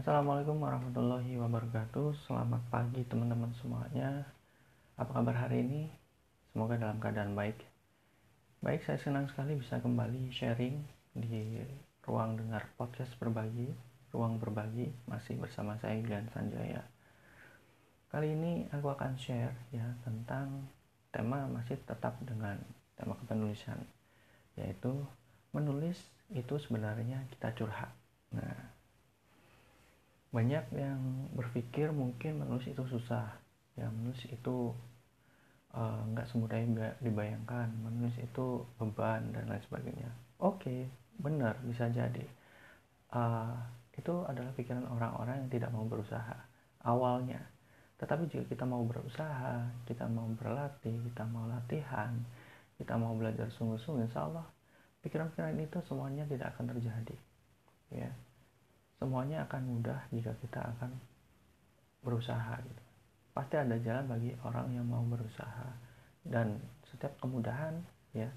Assalamualaikum warahmatullahi wabarakatuh. Selamat pagi teman-teman semuanya. Apa kabar hari ini? Semoga dalam keadaan baik. Baik, saya senang sekali bisa kembali sharing Di ruang dengar podcast berbagi Ruang berbagi Masih bersama saya Glenn Sanjaya. Kali ini aku akan share ya Tentang tema masih tetap dengan tema kepenulisan Yaitu menulis itu sebenarnya kita curhat. Nah, banyak yang berpikir mungkin menulis itu susah. Ya menulis itu eh, nggak uh, semudah yang dibayangkan. Menulis itu beban dan lain sebagainya. Oke benar bisa jadi. Uh, itu adalah pikiran orang-orang yang tidak mau berusaha awalnya. Tetapi jika kita mau berusaha kita mau berlatih kita mau latihan kita mau belajar sungguh-sungguh insya Allah pikiran-pikiran itu semuanya tidak akan terjadi. Ya semuanya akan mudah jika kita akan berusaha gitu. Pasti ada jalan bagi orang yang mau berusaha. Dan setiap kemudahan ya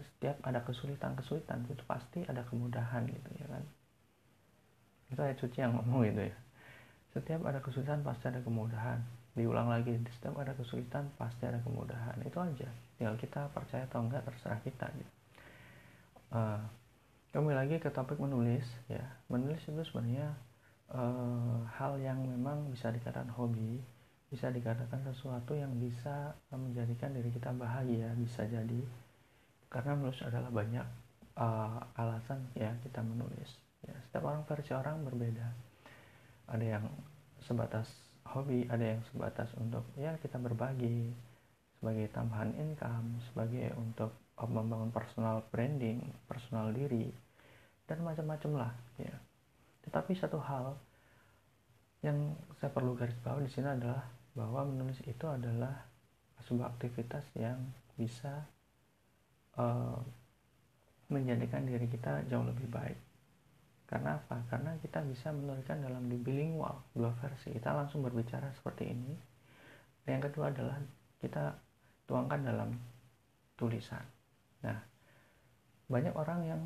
setiap ada kesulitan-kesulitan itu pasti ada kemudahan gitu ya kan? Itu ayat suci yang ngomong gitu ya. Setiap ada kesulitan pasti ada kemudahan. Diulang lagi setiap ada kesulitan pasti ada kemudahan. Itu aja. Tinggal kita percaya atau enggak terserah kita gitu. Uh, kembali lagi ke topik menulis ya. Menulis itu sebenarnya uh, hal yang memang bisa dikatakan hobi bisa dikatakan sesuatu yang bisa menjadikan diri kita bahagia bisa jadi. Karena menulis adalah banyak uh, alasan ya kita menulis ya. Setiap orang versi orang berbeda. Ada yang sebatas hobi ada yang sebatas untuk ya kita berbagi sebagai tambahan income sebagai untuk membangun personal branding, personal diri, dan macam-macam lah ya. Tetapi satu hal yang saya perlu garis bawah di sini adalah bahwa menulis itu adalah sebuah aktivitas yang bisa uh, menjadikan diri kita jauh lebih baik. Karena apa? Karena kita bisa menuliskan dalam di bilingual dua versi. Kita langsung berbicara seperti ini. Dan yang kedua adalah kita tuangkan dalam tulisan. Nah, banyak orang yang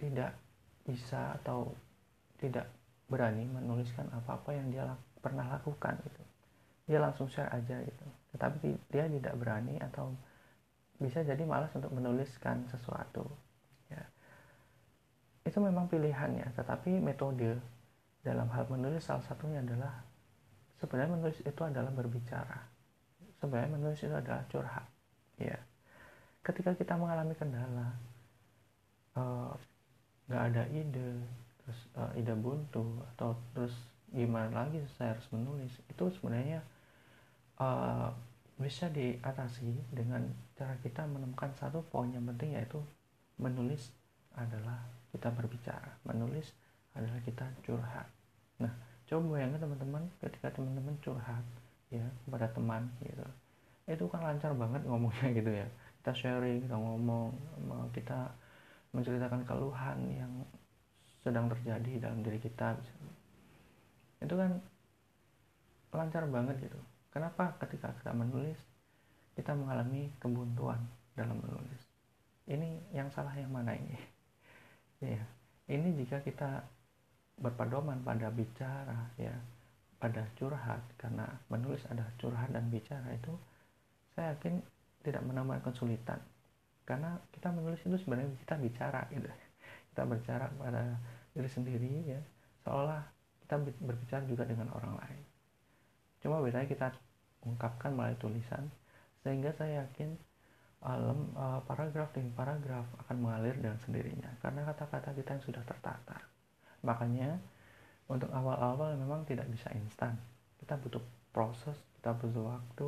tidak bisa atau tidak berani menuliskan apa-apa yang dia pernah lakukan gitu. Dia langsung share aja gitu. Tetapi dia tidak berani atau bisa jadi malas untuk menuliskan sesuatu. Ya. Itu memang pilihannya, tetapi metode dalam hal menulis salah satunya adalah sebenarnya menulis itu adalah berbicara. Sebenarnya menulis itu adalah curhat. Ya ketika kita mengalami kendala eh, nggak uh, ada ide terus uh, ide buntu atau terus gimana lagi saya harus menulis itu sebenarnya uh, bisa diatasi dengan cara kita menemukan satu poin yang penting yaitu menulis adalah kita berbicara menulis adalah kita curhat. Nah coba bayangkan teman-teman ketika teman-teman curhat ya kepada teman gitu. Itu kan lancar banget ngomongnya gitu ya kita sharing kita ngomong kita menceritakan keluhan yang sedang terjadi dalam diri kita itu kan lancar banget gitu. Kenapa? Ketika kita menulis kita mengalami kebuntuan dalam menulis. Ini yang salah yang mana ini? Ya ini jika kita berpedoman pada bicara ya pada curhat karena menulis ada curhat dan bicara itu saya yakin tidak menambah kesulitan. Karena kita menulis itu sebenarnya kita bicara gitu. Kita berbicara pada diri sendiri ya. Seolah kita berbicara juga dengan orang lain. Cuma bedanya kita ungkapkan melalui tulisan sehingga saya yakin alam uh, paragraf demi paragraf akan mengalir dengan sendirinya karena kata-kata kita yang sudah tertata. Makanya untuk awal-awal memang tidak bisa instan. Kita butuh proses kita butuh waktu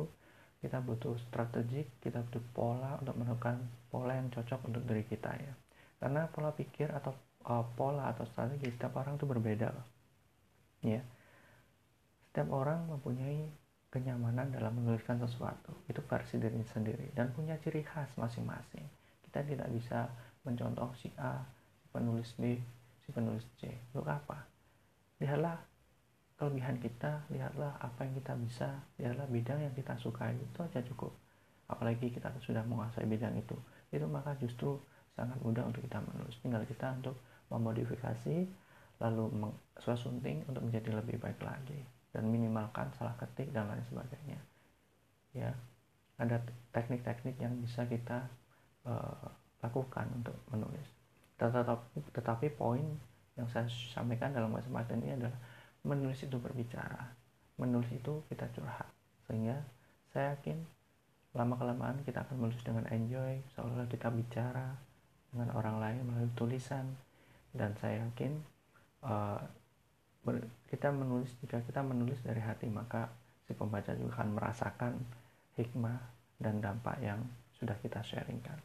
kita butuh strategik kita butuh pola untuk menemukan pola yang cocok untuk diri kita ya. Karena pola pikir atau uh, pola atau strategi setiap orang itu berbeda ya. Setiap orang mempunyai kenyamanan dalam menuliskan sesuatu. Itu versi diri sendiri dan punya ciri khas masing-masing. Kita tidak bisa mencontoh si A si penulis B si penulis C. Untuk apa? Lihatlah kelebihan kita lihatlah apa yang kita bisa lihatlah bidang yang kita sukai itu aja cukup. Apalagi kita sudah menguasai bidang itu. Itu maka justru sangat mudah untuk kita menulis tinggal kita untuk memodifikasi lalu sunting untuk menjadi lebih baik lagi. Dan minimalkan salah ketik dan lain sebagainya. Ya ada teknik-teknik yang bisa kita uh, lakukan untuk menulis. Tetapi, tetapi poin yang saya sampaikan dalam kesempatan ini adalah menulis itu berbicara menulis itu kita curhat sehingga saya yakin lama kelamaan kita akan menulis dengan enjoy seolah-olah kita bicara dengan orang lain melalui tulisan dan saya yakin uh, kita menulis jika kita menulis dari hati maka si pembaca juga akan merasakan hikmah dan dampak yang sudah kita sharingkan.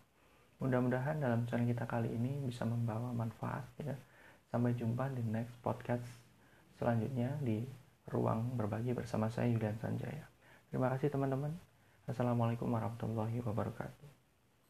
Mudah-mudahan dalam channel kita kali ini bisa membawa manfaat ya. Sampai jumpa di next podcast selanjutnya di ruang berbagi bersama saya Yulian Sanjaya. Terima kasih teman-teman. Assalamualaikum warahmatullahi wabarakatuh.